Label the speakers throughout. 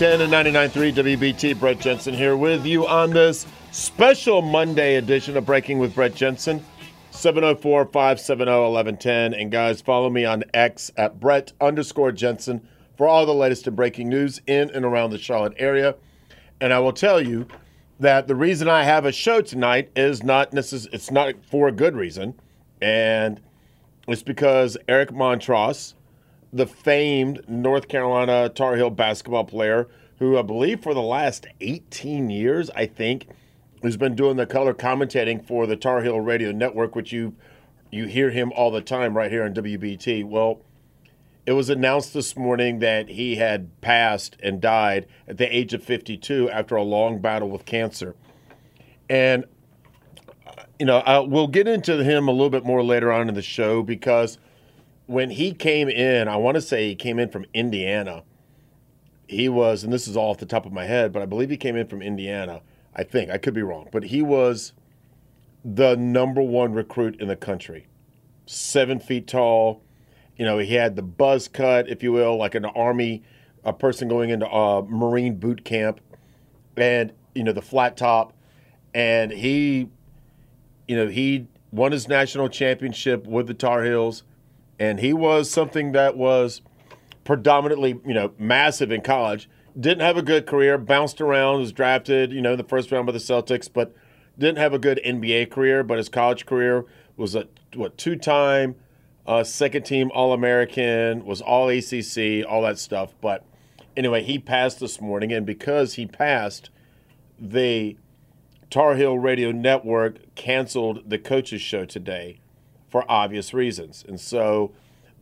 Speaker 1: Talk 1110 and 99.3 WBT. Brett Jensen here with you on this special Monday edition of Breaking with Brett Jensen. 704 570 1110. And guys, follow me on X at Brett underscore Jensen for all the latest and breaking news in and around the Charlotte area. And I will tell you that the reason I have a show tonight is not necess- it's not for a good reason. And it's because Eric Montross the famed North Carolina Tar Heel basketball player who I believe for the last 18 years, I think, has been doing the color commentating for the Tar Heel Radio Network, which you you hear him all the time right here on WBT. Well, it was announced this morning that he had passed and died at the age of 52 after a long battle with cancer. And uh, you know, I, we'll get into him a little bit more later on in the show because – when he came in, I want to say he came in from Indiana. He was, and this is all off the top of my head, but I believe he came in from Indiana. I think I could be wrong, but he was the number one recruit in the country. Seven feet tall. You know, he had the buzz cut, if you will, like an army, a person going into a Marine boot camp, and you know the flat top, and he, you know, he won his national championship with the Tar Heels and he was something that was predominantly, you know, massive in college. Didn't have a good career, bounced around, was drafted, you know, in the first round by the Celtics, but didn't have a good NBA career. But his college career was a what two time uh, second team All American, was All ACC, all that stuff. But anyway, he passed this morning, and because he passed, the Tar Heel Radio Network canceled the coaches show today for obvious reasons. And so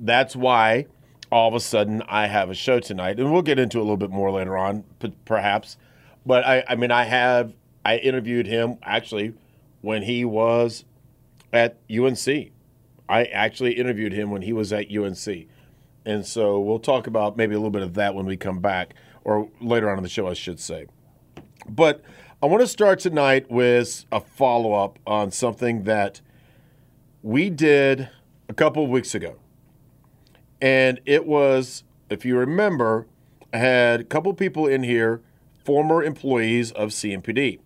Speaker 1: that's why all of a sudden I have a show tonight. And we'll get into a little bit more later on, perhaps. But I, I mean, I have, I interviewed him actually when he was at UNC. I actually interviewed him when he was at UNC. And so we'll talk about maybe a little bit of that when we come back, or later on in the show, I should say. But I want to start tonight with a follow up on something that we did a couple of weeks ago. And it was, if you remember, I had a couple people in here, former employees of CMPD.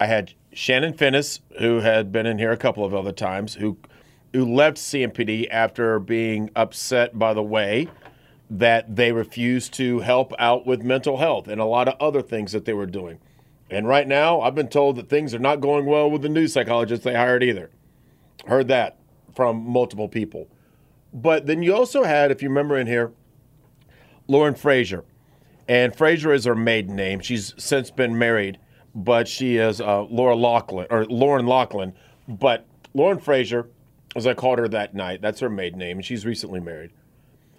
Speaker 1: I had Shannon Finnis, who had been in here a couple of other times, who who left CMPD after being upset by the way that they refused to help out with mental health and a lot of other things that they were doing. And right now, I've been told that things are not going well with the new psychologists they hired either. Heard that from multiple people. But then you also had, if you remember in here, Lauren Frazier. And Frazier is her maiden name. She's since been married, but she is uh, Laura Loughlin or Lauren Loughlin. But Lauren Frazier, as I called her that night, that's her maiden name, and she's recently married.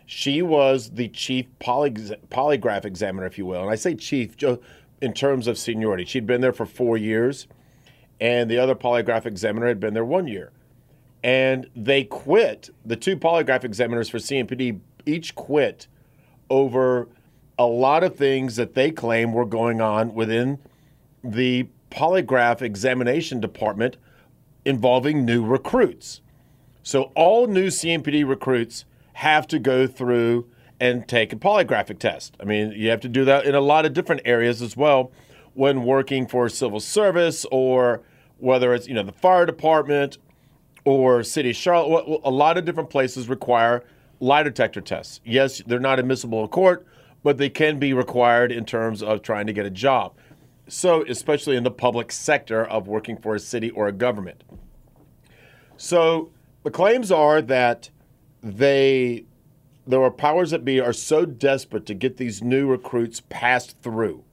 Speaker 1: She was the chief poly- polygraph examiner, if you will. And I say chief in terms of seniority. She'd been there for four years, and the other polygraph examiner had been there one year and they quit. The two polygraph examiners for CMPD each quit over a lot of things that they claim were going on within the polygraph examination department involving new recruits. So all new CMPD recruits have to go through and take a polygraphic test. I mean, you have to do that in a lot of different areas as well when working for civil service or whether it's, you know, the fire department or City Charlotte, a lot of different places require lie detector tests. Yes, they're not admissible in court, but they can be required in terms of trying to get a job. So, especially in the public sector of working for a city or a government. So, the claims are that they, there are powers that be, are so desperate to get these new recruits passed through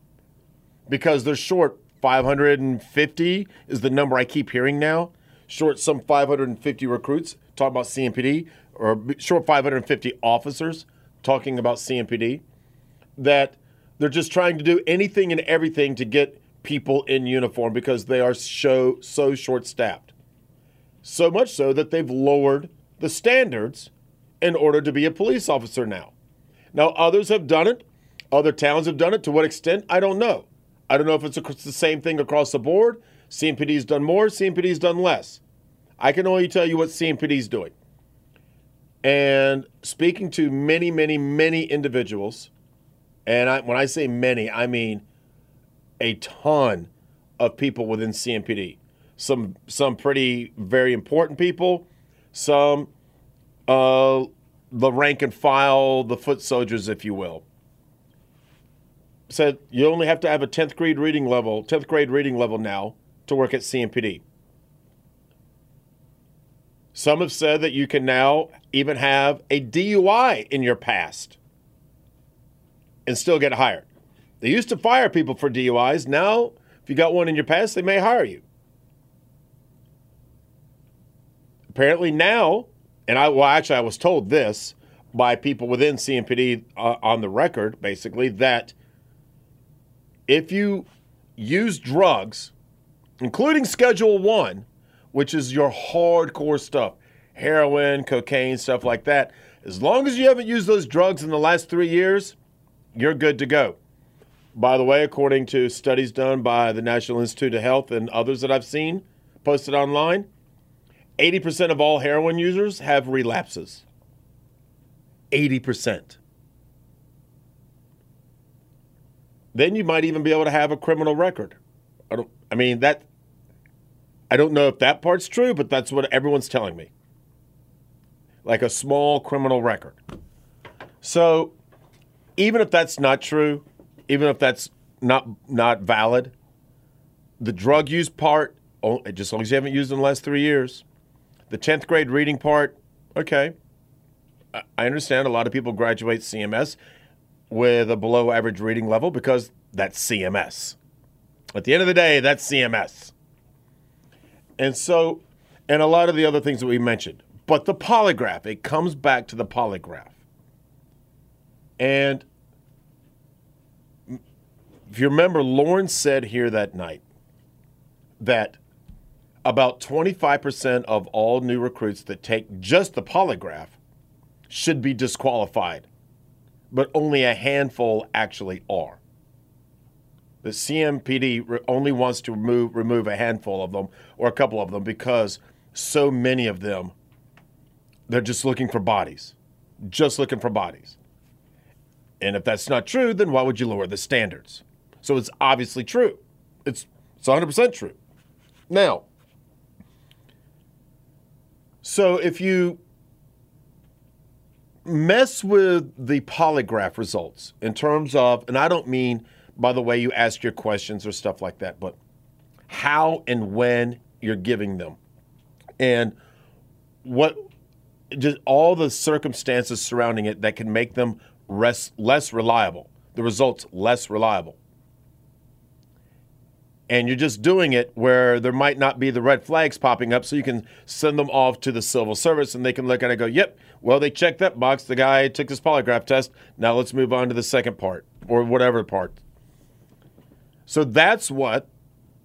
Speaker 1: because they're short 550 is the number I keep hearing now short some 550 recruits talking about CMPD, or short 550 officers talking about CMPD, that they're just trying to do anything and everything to get people in uniform because they are so, so short staffed. So much so that they've lowered the standards in order to be a police officer now. Now, others have done it. Other towns have done it. To what extent? I don't know. I don't know if it's the same thing across the board. CMPD's done more, CMPD's done less. I can only tell you what CMPD's doing. And speaking to many, many, many individuals And I, when I say many, I mean a ton of people within CMPD. Some some pretty very important people, some uh, the rank and file, the foot soldiers, if you will. Said you only have to have a 10th grade reading level, 10th grade reading level now to work at CMPD. Some have said that you can now even have a DUI in your past and still get hired. They used to fire people for DUIs. Now, if you got one in your past, they may hire you. Apparently now, and I well actually I was told this by people within CMPD uh, on the record basically that if you use drugs, including Schedule One, which is your hardcore stuff, heroin, cocaine, stuff like that, as long as you haven't used those drugs in the last three years, you're good to go. By the way, according to studies done by the National Institute of Health and others that I've seen posted online, 80% of all heroin users have relapses. 80%. Then you might even be able to have a criminal record. I don't I mean that I don't know if that part's true, but that's what everyone's telling me. Like a small criminal record. So, even if that's not true, even if that's not not valid, the drug use part, just as long as you haven't used in the last three years, the tenth grade reading part, okay. I understand a lot of people graduate CMS with a below average reading level because that's CMS. At the end of the day, that's CMS. And so, and a lot of the other things that we mentioned. But the polygraph, it comes back to the polygraph. And if you remember, Lauren said here that night that about 25% of all new recruits that take just the polygraph should be disqualified, but only a handful actually are. The CMPD only wants to remove, remove a handful of them or a couple of them because so many of them, they're just looking for bodies, just looking for bodies. And if that's not true, then why would you lower the standards? So it's obviously true. It's, it's 100% true. Now, so if you mess with the polygraph results in terms of, and I don't mean by the way you ask your questions or stuff like that, but how and when you're giving them. And what just all the circumstances surrounding it that can make them less, less reliable, the results less reliable. And you're just doing it where there might not be the red flags popping up so you can send them off to the civil service and they can look at it and go yep well they checked that box. The guy took his polygraph test. Now let's move on to the second part or whatever part so that's what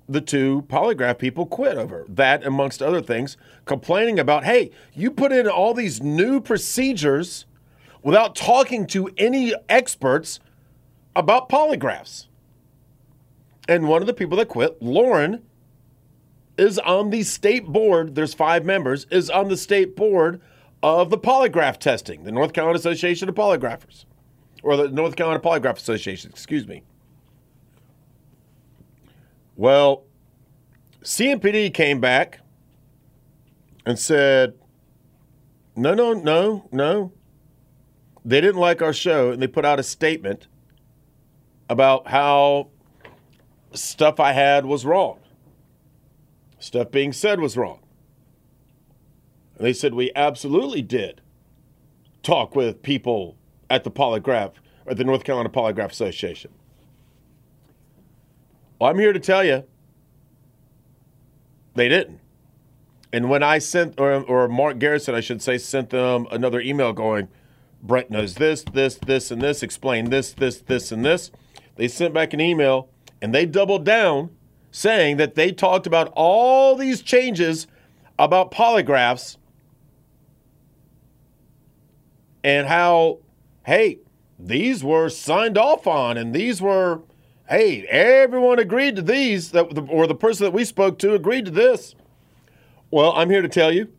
Speaker 1: the two polygraph people quit over that amongst other things complaining about hey you put in all these new procedures without talking to any experts about polygraphs and one of the people that quit, Lauren, is on the state board. There's five members, is on the state board of the polygraph testing, the North Carolina Association of Polygraphers, or the North Carolina Polygraph Association, excuse me. Well, CMPD came back and said, no, no, no, no. They didn't like our show, and they put out a statement about how stuff I had was wrong. Stuff being said was wrong. And they said we absolutely did talk with people at the polygraph or the North Carolina Polygraph Association. I'm here to tell you they didn't. And when I sent, or, or Mark Garrison, I should say, sent them another email going, Brett knows this, this, this, and this, explain this, this, this, and this. They sent back an email and they doubled down saying that they talked about all these changes about polygraphs and how, hey, these were signed off on and these were, hey, everyone agreed to these, or the person that we spoke to agreed to this. Well, I'm here to tell you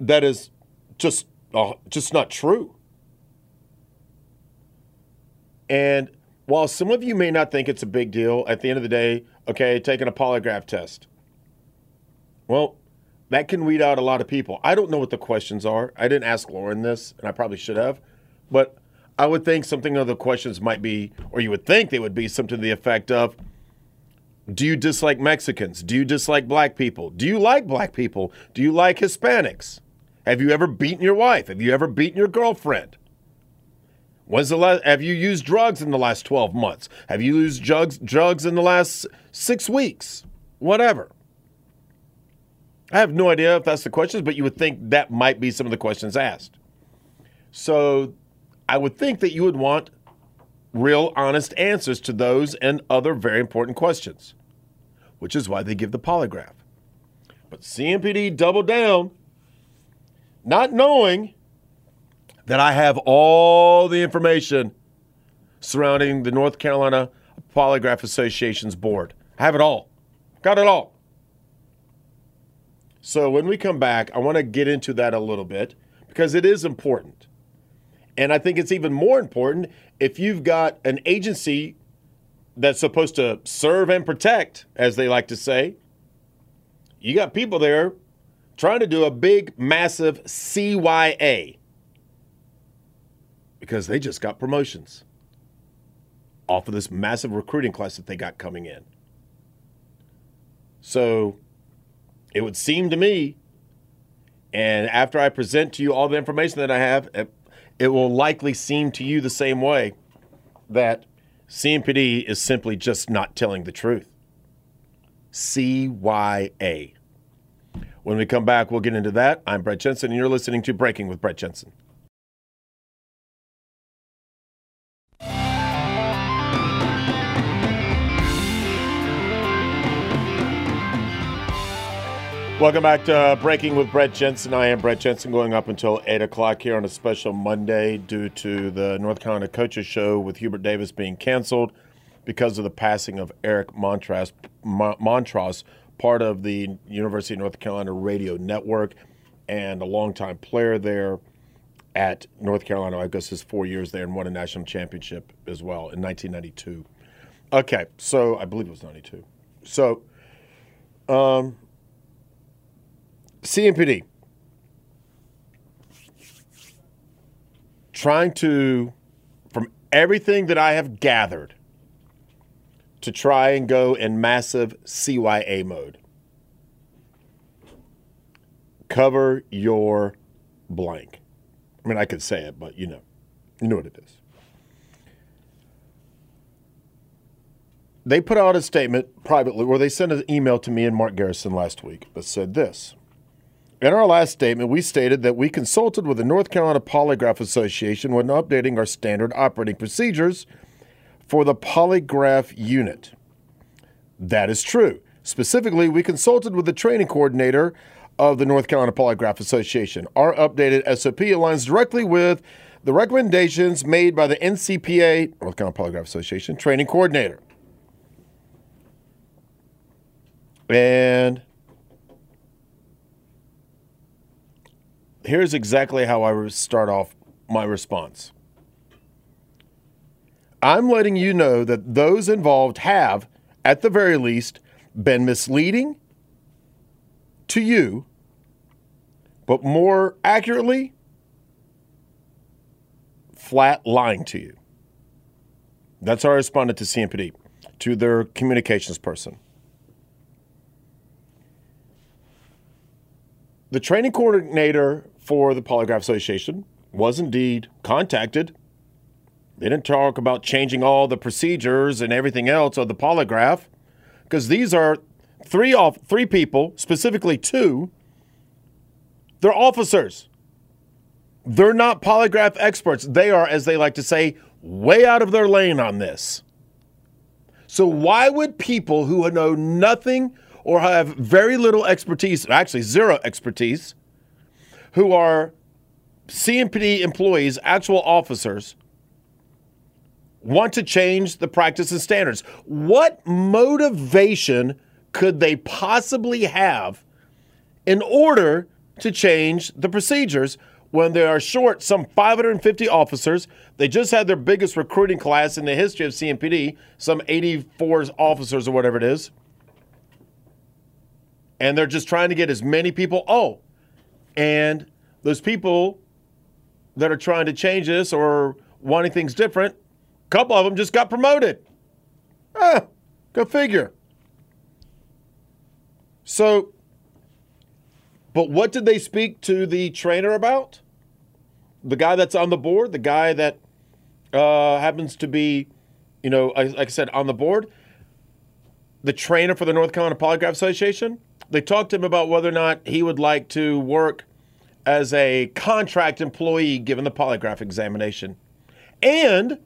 Speaker 1: that is just, uh, just not true. And while some of you may not think it's a big deal, at the end of the day, okay, taking a polygraph test. Well, that can weed out a lot of people. I don't know what the questions are. I didn't ask Lauren this, and I probably should have, but I would think something of the questions might be, or you would think they would be something to the effect of Do you dislike Mexicans? Do you dislike black people? Do you like black people? Do you like Hispanics? Have you ever beaten your wife? Have you ever beaten your girlfriend? When's the last? Have you used drugs in the last 12 months? Have you used drugs drugs in the last six weeks? Whatever. I have no idea if that's the questions, but you would think that might be some of the questions asked. So I would think that you would want real, honest answers to those and other very important questions, which is why they give the polygraph. But CMPD doubled down, not knowing that I have all the information surrounding the North Carolina Polygraph Association's board. I have it all. Got it all. So when we come back, I want to get into that a little bit because it is important. And I think it's even more important if you've got an agency that's supposed to serve and protect, as they like to say. You got people there trying to do a big, massive CYA because they just got promotions off of this massive recruiting class that they got coming in. So it would seem to me, and after I present to you all the information that I have, it will likely seem to you the same way that CMPD is simply just not telling the truth. CYA. When we come back, we'll get into that. I'm Brett Jensen, and you're listening to Breaking with Brett Jensen. Welcome back to Breaking with Brett Jensen. I am Brett Jensen, going up until 8 o'clock here on a special Monday due to the North Carolina Coaches Show with Hubert Davis being canceled because of the passing of Eric Montross, Montross part of the University of North Carolina Radio Network and a longtime player there at North Carolina. I guess his four years there and won a national championship as well in 1992. Okay, so I believe it was 92. So, um, CMPD trying to, from everything that I have gathered, to try and go in massive CYA mode. Cover your blank. I mean, I could say it, but you know, you know what it is. They put out a statement privately, or they sent an email to me and Mark Garrison last week that said this in our last statement, we stated that we consulted with the North Carolina Polygraph Association when updating our standard operating procedures for the polygraph unit. That is true. Specifically, we consulted with the training coordinator of the North Carolina Polygraph Association. Our updated SOP aligns directly with the recommendations made by the NCPA, North Carolina Polygraph Association, training coordinator. And here's exactly how I start off my response. I'm letting you know that those involved have, at the very least, been misleading to you, but more accurately, flat lying to you. That's how I responded to CMPD, to their communications person. The training coordinator for the Polygraph Association was indeed contacted. They didn't talk about changing all the procedures and everything else of the polygraph because these are three off three people, specifically two. They're officers. They're not polygraph experts. They are, as they like to say, way out of their lane on this. So why would people who know nothing or have very little expertise, actually zero expertise, who are CMPD employees, actual officers, want to change the practice and standards. What motivation could they possibly have in order to change the procedures when they are short some 550 officers. They just had their biggest recruiting class in the history of CMPD, some 84 officers or whatever it is. And they're just trying to get as many people. Oh, and those people that are trying to change this or wanting things different, a couple of them just got promoted. Ah, go figure. So, but what did they speak to the trainer about? The guy that's on the board, the guy that uh, happens to be, you know, like I said, on the board, the trainer for the North Carolina Polygraph Association. They talked to him about whether or not he would like to work as a contract employee given the polygraph examination, and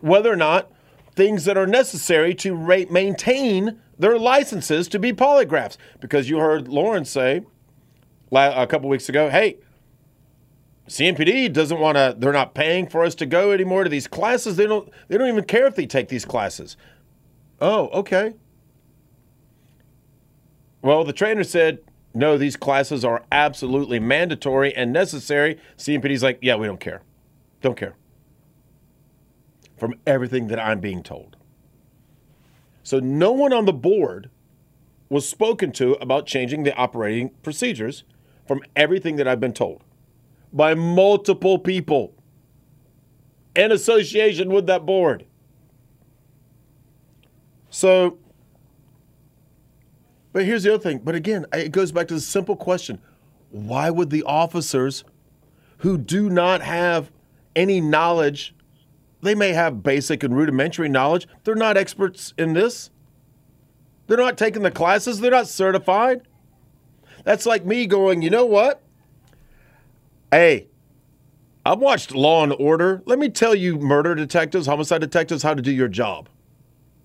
Speaker 1: whether or not things that are necessary to rate, maintain their licenses to be polygraphs. Because you heard Lauren say a couple weeks ago, hey, CMPD doesn't want to, they're not paying for us to go anymore to these classes. They don't, they don't even care if they take these classes. Oh, okay. Well, the trainer said, no, these classes are absolutely mandatory and necessary. CMPD's like, yeah, we don't care. Don't care. From everything that I'm being told. So no one on the board was spoken to about changing the operating procedures from everything that I've been told by multiple people in association with that board. So, but here's the other thing. But again, it goes back to the simple question why would the officers who do not have any knowledge they may have basic and rudimentary knowledge. They're not experts in this. They're not taking the classes, they're not certified. That's like me going, you know what? Hey, I've watched Law and Order. Let me tell you, murder detectives, homicide detectives, how to do your job.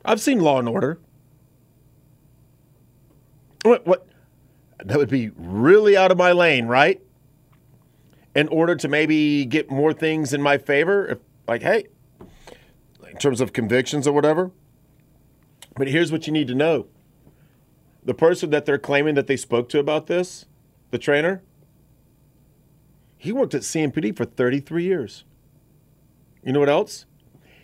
Speaker 1: I've seen Law and Order. What? What? That would be really out of my lane, right? In order to maybe get more things in my favor, if like, hey, in terms of convictions or whatever. But here's what you need to know the person that they're claiming that they spoke to about this, the trainer, he worked at CMPD for 33 years. You know what else?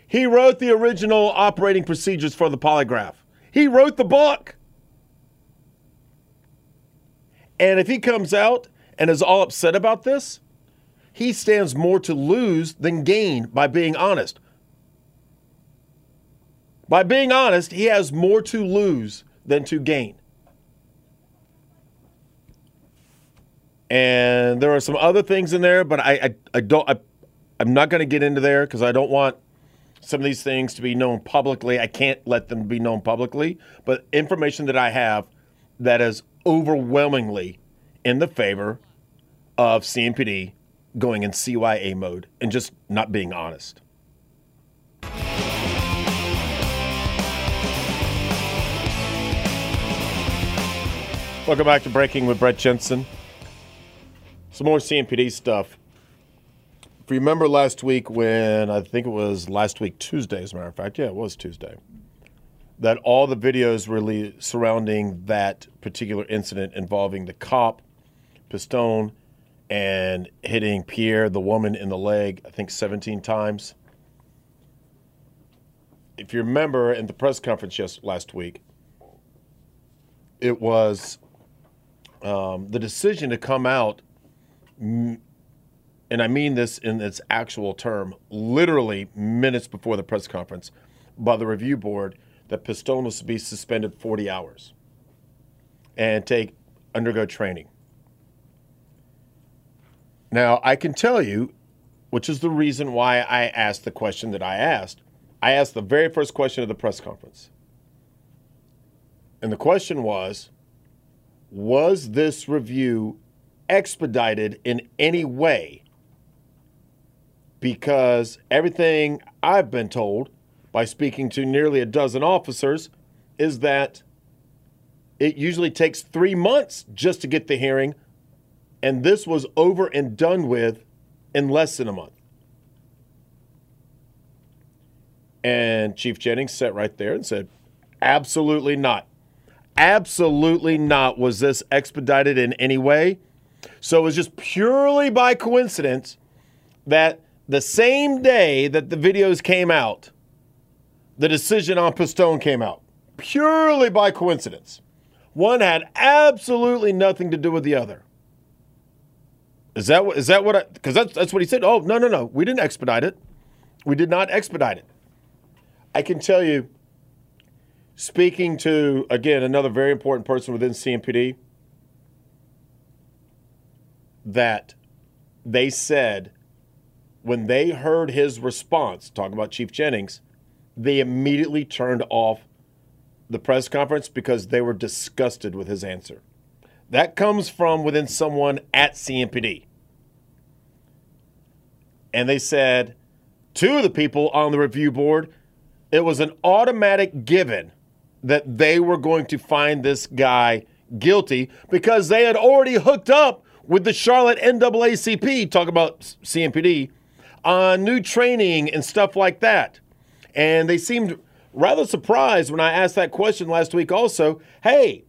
Speaker 1: He wrote the original operating procedures for the polygraph. He wrote the book. And if he comes out and is all upset about this, he stands more to lose than gain by being honest. By being honest, he has more to lose than to gain. And there are some other things in there, but I, I, I don't, I, I'm not going to get into there because I don't want some of these things to be known publicly. I can't let them be known publicly, but information that I have that is overwhelmingly in the favor of CMPD going in CYA mode and just not being honest. Welcome back to Breaking with Brett Jensen. Some more CMPD stuff. If you remember last week when I think it was last week Tuesday, as a matter of fact, yeah, it was Tuesday, that all the videos really surrounding that particular incident involving the cop, Pistone, and hitting Pierre, the woman, in the leg, I think 17 times. If you remember in the press conference just last week, it was um, the decision to come out, and I mean this in its actual term, literally minutes before the press conference, by the review board that Pistone was be suspended 40 hours and take undergo training. Now, I can tell you, which is the reason why I asked the question that I asked. I asked the very first question of the press conference. And the question was was this review expedited in any way? Because everything I've been told by speaking to nearly a dozen officers is that it usually takes three months just to get the hearing, and this was over and done with in less than a month. And Chief Jennings sat right there and said, Absolutely not. Absolutely not was this expedited in any way. So it was just purely by coincidence that the same day that the videos came out, the decision on Pistone came out. Purely by coincidence. One had absolutely nothing to do with the other. Is that that what? I? Because that's that's what he said. Oh no no no, we didn't expedite it. We did not expedite it. I can tell you, speaking to again another very important person within CMPD, that they said when they heard his response, talking about Chief Jennings, they immediately turned off the press conference because they were disgusted with his answer. That comes from within someone at CMPD. And they said to the people on the review board, it was an automatic given that they were going to find this guy guilty because they had already hooked up with the Charlotte NAACP, talk about CMPD, on new training and stuff like that. And they seemed rather surprised when I asked that question last week also. Hey,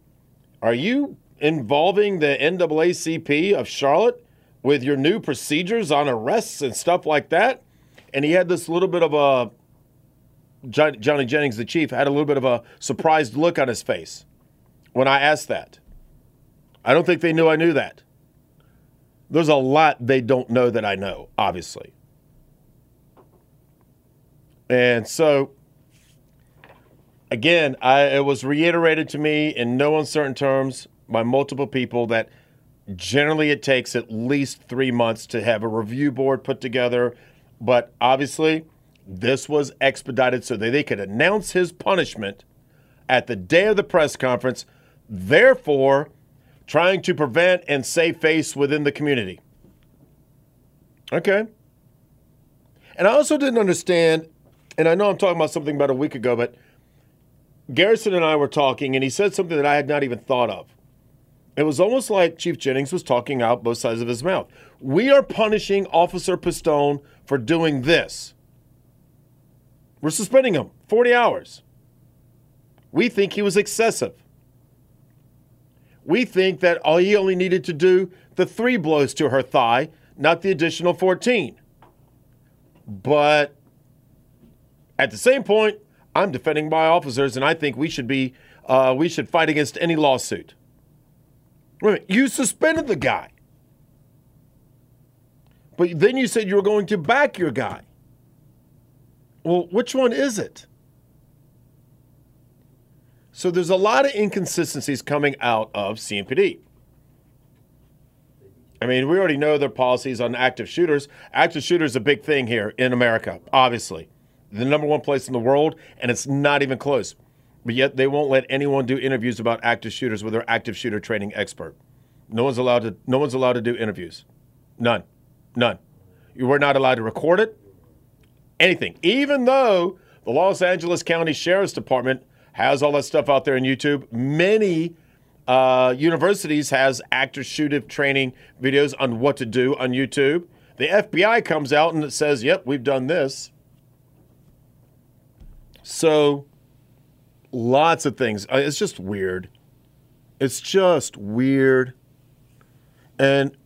Speaker 1: are you involving the NAACP of Charlotte with your new procedures on arrests and stuff like that? And he had this little bit of a Johnny Jennings, the chief, had a little bit of a surprised look on his face when I asked that. I don't think they knew I knew that. There's a lot they don't know that I know, obviously. And so, again, I, it was reiterated to me in no uncertain terms by multiple people that generally it takes at least three months to have a review board put together. But obviously, this was expedited so that they could announce his punishment at the day of the press conference. Therefore, trying to prevent and save face within the community. Okay. And I also didn't understand, and I know I'm talking about something about a week ago, but Garrison and I were talking, and he said something that I had not even thought of. It was almost like Chief Jennings was talking out both sides of his mouth. We are punishing Officer Pistone for doing this. We're suspending him 40 hours. We think he was excessive. We think that all he only needed to do the three blows to her thigh, not the additional 14. But at the same point, I'm defending my officers, and I think we should be uh, we should fight against any lawsuit. Wait a minute, you suspended the guy, but then you said you were going to back your guy. Well, which one is it? So there's a lot of inconsistencies coming out of CMPD. I mean, we already know their policies on active shooters. Active shooters a big thing here in America, obviously. The number one place in the world, and it's not even close. But yet they won't let anyone do interviews about active shooters with their active shooter training expert. No one's allowed to no one's allowed to do interviews. None. None. You were not allowed to record it. Anything. Even though the Los Angeles County Sheriff's Department has all that stuff out there on YouTube. Many uh, universities has active shooter training videos on what to do on YouTube. The FBI comes out and it says, "Yep, we've done this." So, lots of things. Uh, it's just weird. It's just weird, and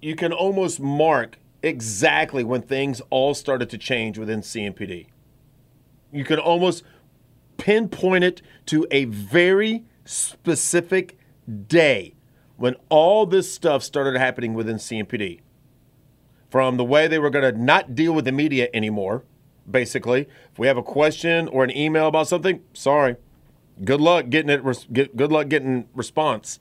Speaker 1: you can almost mark exactly when things all started to change within CMPD. You can almost pinpoint it to a very specific day when all this stuff started happening within CMPD. From the way they were going to not deal with the media anymore, basically. If we have a question or an email about something, sorry. Good luck getting it. Good luck getting response.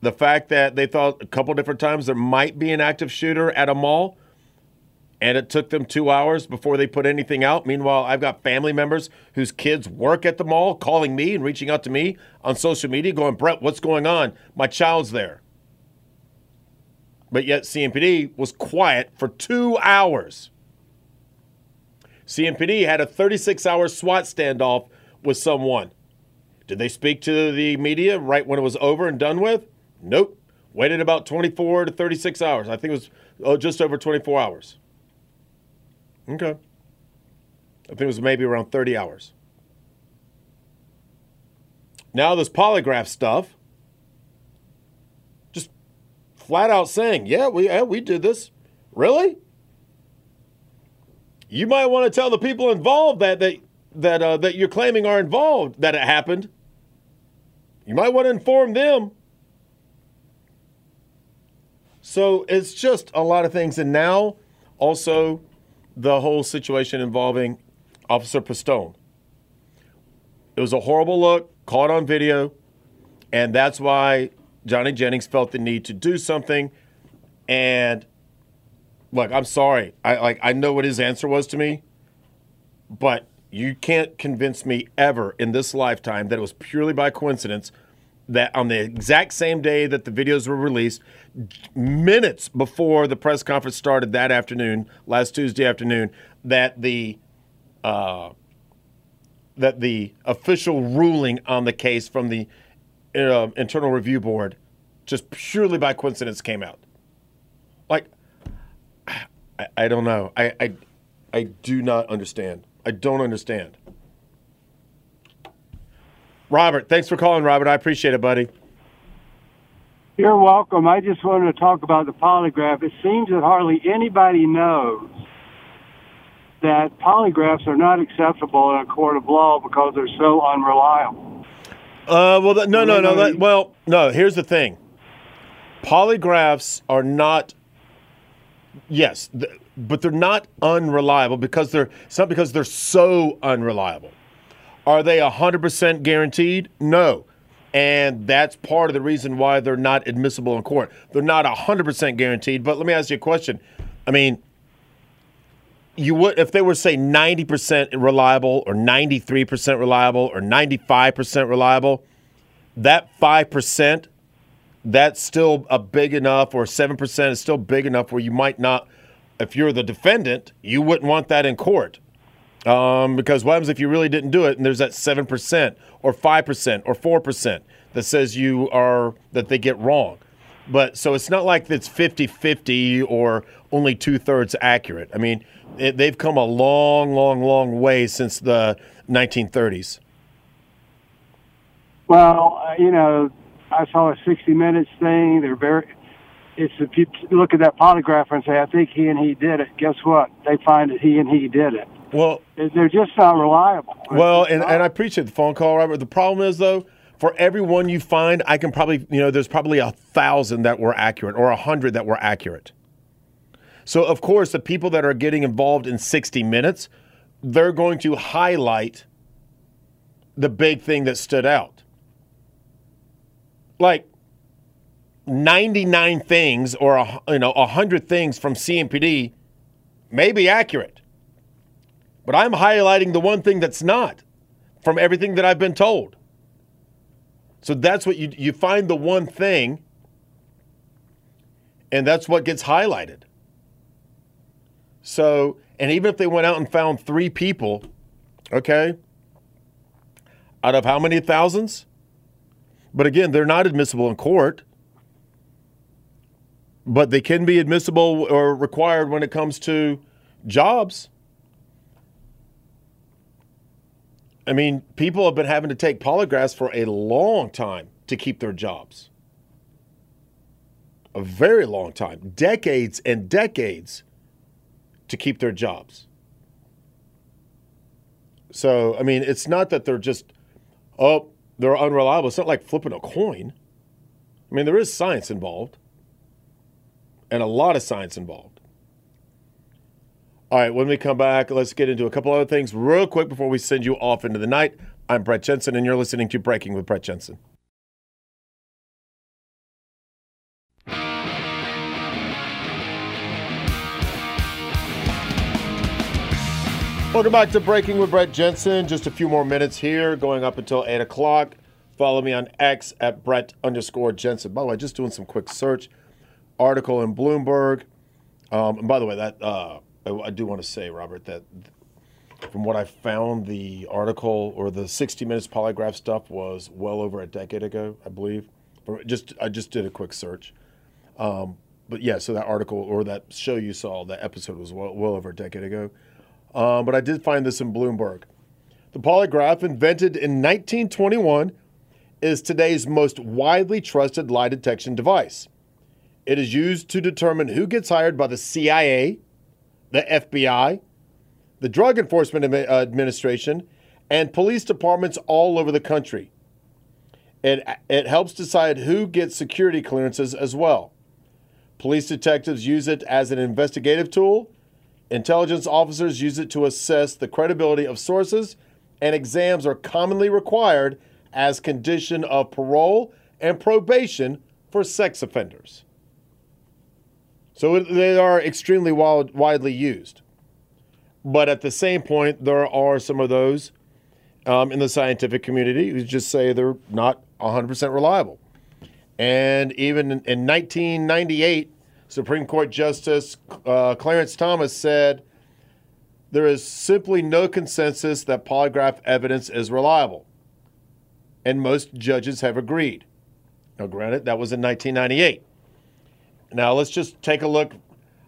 Speaker 1: The fact that they thought a couple different times there might be an active shooter at a mall and it took them two hours before they put anything out. Meanwhile, I've got family members whose kids work at the mall calling me and reaching out to me on social media, going, Brett, what's going on? My child's there. But yet, CMPD was quiet for two hours. CMPD had a 36 hour SWAT standoff with someone. Did they speak to the media right when it was over and done with? Nope. Waited about 24 to 36 hours. I think it was oh, just over 24 hours. Okay. I think it was maybe around 30 hours. Now, this polygraph stuff, flat out saying, "Yeah, we yeah, we did this." Really? You might want to tell the people involved that that that uh, that you're claiming are involved that it happened. You might want to inform them. So it's just a lot of things, and now also the whole situation involving Officer Pistone. It was a horrible look, caught on video, and that's why Johnny Jennings felt the need to do something. And look, I'm sorry. I like I know what his answer was to me, but you can't convince me ever in this lifetime that it was purely by coincidence that on the exact same day that the videos were released, minutes before the press conference started that afternoon, last Tuesday afternoon, that the uh, that the official ruling on the case from the uh, Internal Review Board just purely by coincidence came out. Like, I, I don't know. I, I I do not understand. I don't understand. Robert, thanks for calling, Robert. I appreciate it, buddy.
Speaker 2: You're welcome. I just wanted to talk about the polygraph. It seems that hardly anybody knows that polygraphs are not acceptable in a court of law because they're so unreliable.
Speaker 1: Uh, well, no, no, no. That, well, no. Here's the thing: polygraphs are not. Yes, but they're not unreliable because they're it's not because they're so unreliable. Are they 100% guaranteed? No. And that's part of the reason why they're not admissible in court. They're not 100% guaranteed, but let me ask you a question. I mean, you would if they were say 90% reliable or 93% reliable or 95% reliable, that 5% that's still a big enough or 7% is still big enough where you might not if you're the defendant, you wouldn't want that in court. Um, because what happens if you really didn't do it and there's that 7% or 5% or 4% that says you are, that they get wrong? But so it's not like it's 50 50 or only two thirds accurate. I mean, it, they've come a long, long, long way since the 1930s.
Speaker 2: Well, uh, you know, I saw a 60 Minutes thing. They're very, it's if you look at that polygraph and say, I think he and he did it, guess what? They find that he and he did it.
Speaker 1: Well,
Speaker 2: they're just not reliable.
Speaker 1: Well, and, and I appreciate the phone call, Robert. The problem is though, for every one you find, I can probably you know there's probably a thousand that were accurate or a hundred that were accurate. So of course, the people that are getting involved in 60 Minutes, they're going to highlight the big thing that stood out. Like 99 things or you know 100 things from CMPD may be accurate but I'm highlighting the one thing that's not from everything that I've been told. So that's what you you find the one thing and that's what gets highlighted. So, and even if they went out and found 3 people, okay? Out of how many thousands? But again, they're not admissible in court. But they can be admissible or required when it comes to jobs. I mean, people have been having to take polygraphs for a long time to keep their jobs. A very long time, decades and decades to keep their jobs. So, I mean, it's not that they're just, oh, they're unreliable. It's not like flipping a coin. I mean, there is science involved and a lot of science involved. All right, when we come back, let's get into a couple other things real quick before we send you off into the night. I'm Brett Jensen, and you're listening to Breaking with Brett Jensen. Welcome back to Breaking with Brett Jensen. Just a few more minutes here, going up until 8 o'clock. Follow me on X at Brett underscore Jensen. By the way, just doing some quick search. Article in Bloomberg. Um, and by the way, that uh, I, I do want to say, Robert, that from what I found, the article or the 60 Minutes polygraph stuff was well over a decade ago, I believe. Just I just did a quick search, um, but yeah. So that article or that show you saw, that episode was well, well over a decade ago. Um, but I did find this in Bloomberg. The polygraph, invented in 1921, is today's most widely trusted lie detection device. It is used to determine who gets hired by the CIA, the FBI, the Drug Enforcement uh, Administration, and police departments all over the country. It, it helps decide who gets security clearances as well. Police detectives use it as an investigative tool. Intelligence officers use it to assess the credibility of sources, and exams are commonly required as condition of parole and probation for sex offenders. So they are extremely wild, widely used. But at the same point, there are some of those um, in the scientific community who just say they're not 100% reliable. And even in, in 1998, Supreme Court Justice uh, Clarence Thomas said there is simply no consensus that polygraph evidence is reliable. And most judges have agreed. Now, granted, that was in 1998. Now, let's just take a look.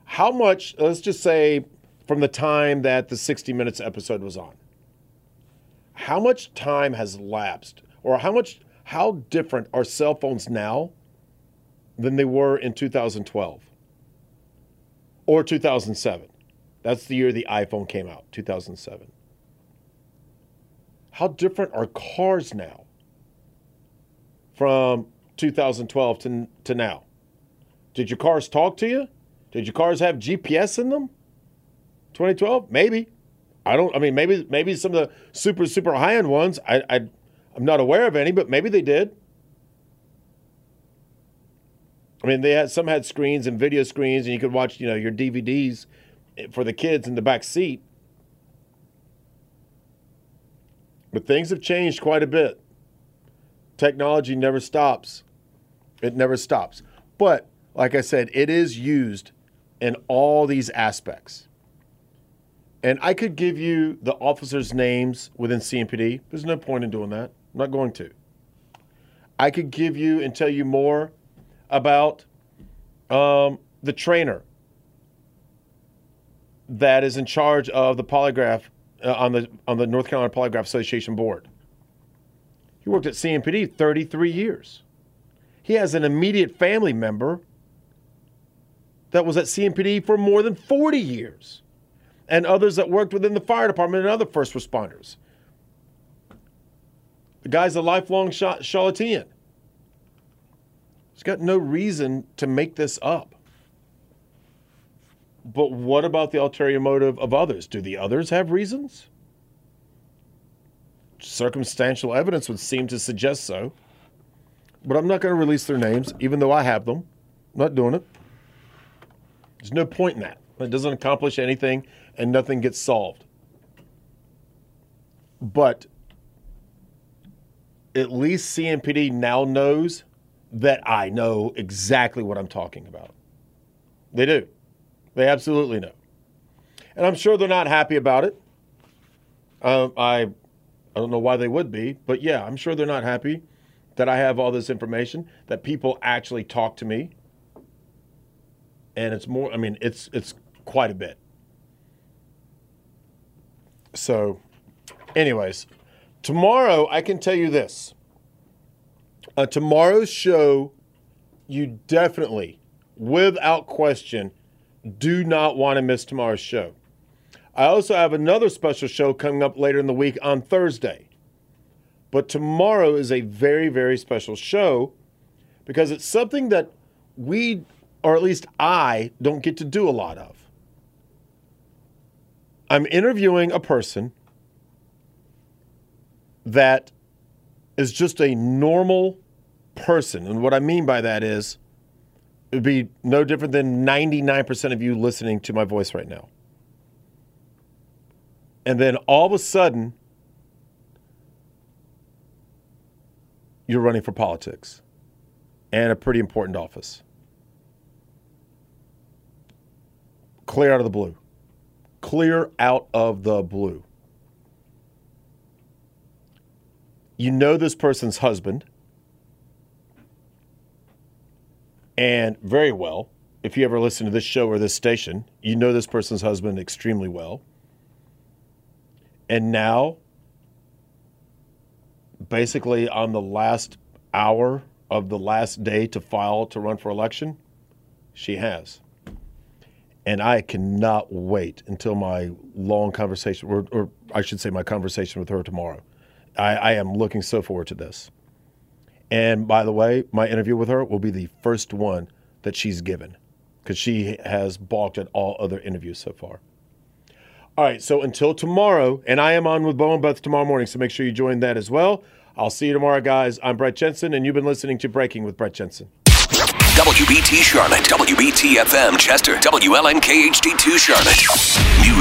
Speaker 1: How much, let's just say, from the time that the 60 Minutes episode was on, how much time has lapsed, or how much, how different are cell phones now than they were in 2012 or 2007? That's the year the iPhone came out, 2007. How different are cars now from 2012 to, to now? Did your cars talk to you? Did your cars have GPS in them? 2012? Maybe. I don't. I mean, maybe maybe some of the super super high end ones. I, I I'm not aware of any, but maybe they did. I mean, they had some had screens and video screens, and you could watch you know your DVDs for the kids in the back seat. But things have changed quite a bit. Technology never stops. It never stops. But like I said, it is used in all these aspects. And I could give you the officers' names within CMPD. There's no point in doing that. I'm not going to. I could give you and tell you more about um, the trainer that is in charge of the polygraph uh, on the on the North Carolina Polygraph Association board. He worked at CMPD 33 years. He has an immediate family member that was at CMPD for more than 40 years, and others that worked within the fire department and other first responders. The guy's a lifelong Charlottean. He's got no reason to make this up. But what about the ulterior motive of others? Do the others have reasons? Circumstantial evidence would seem to suggest so. But I'm not going to release their names, even though I have them. I'm not doing it. There's no point in that. It doesn't accomplish anything and nothing gets solved. But at least CMPD now knows that I know exactly what I'm talking about. They do. They absolutely know. And I'm sure they're not happy about it. Um, I, I don't know why they would be, but yeah, I'm sure they're not happy that I have all this information, that people actually talk to me and it's more. I mean, it's it's quite a bit. So, anyways, tomorrow I can tell you this. Uh, tomorrow's show, you definitely, without question, do not want to miss tomorrow's show. I also have another special show coming up later in the week on Thursday. But tomorrow is a very, very special show because it's something that we or at least I don't get to do a lot of. I'm interviewing a person that is just a normal person. And what I mean by that is it would be no different than 99% of you listening to my voice right now. And then all of a sudden, you're running for politics and a pretty important office. Clear out of the blue. Clear out of the blue. You know this person's husband, and very well. If you ever listen to this show or this station, you know this person's husband extremely well. And now, basically, on the last hour of the last day to file to run for election, she has. And I cannot wait until my long conversation, or, or I should say, my conversation with her tomorrow. I, I am looking so forward to this. And by the way, my interview with her will be the first one that she's given because she has balked at all other interviews so far. All right, so until tomorrow, and I am on with Bo and Beth tomorrow morning, so make sure you join that as well. I'll see you tomorrow, guys. I'm Brett Jensen, and you've been listening to Breaking with Brett Jensen.
Speaker 3: WBT Charlotte, WBT FM Chester, WLNK HD2 Charlotte. News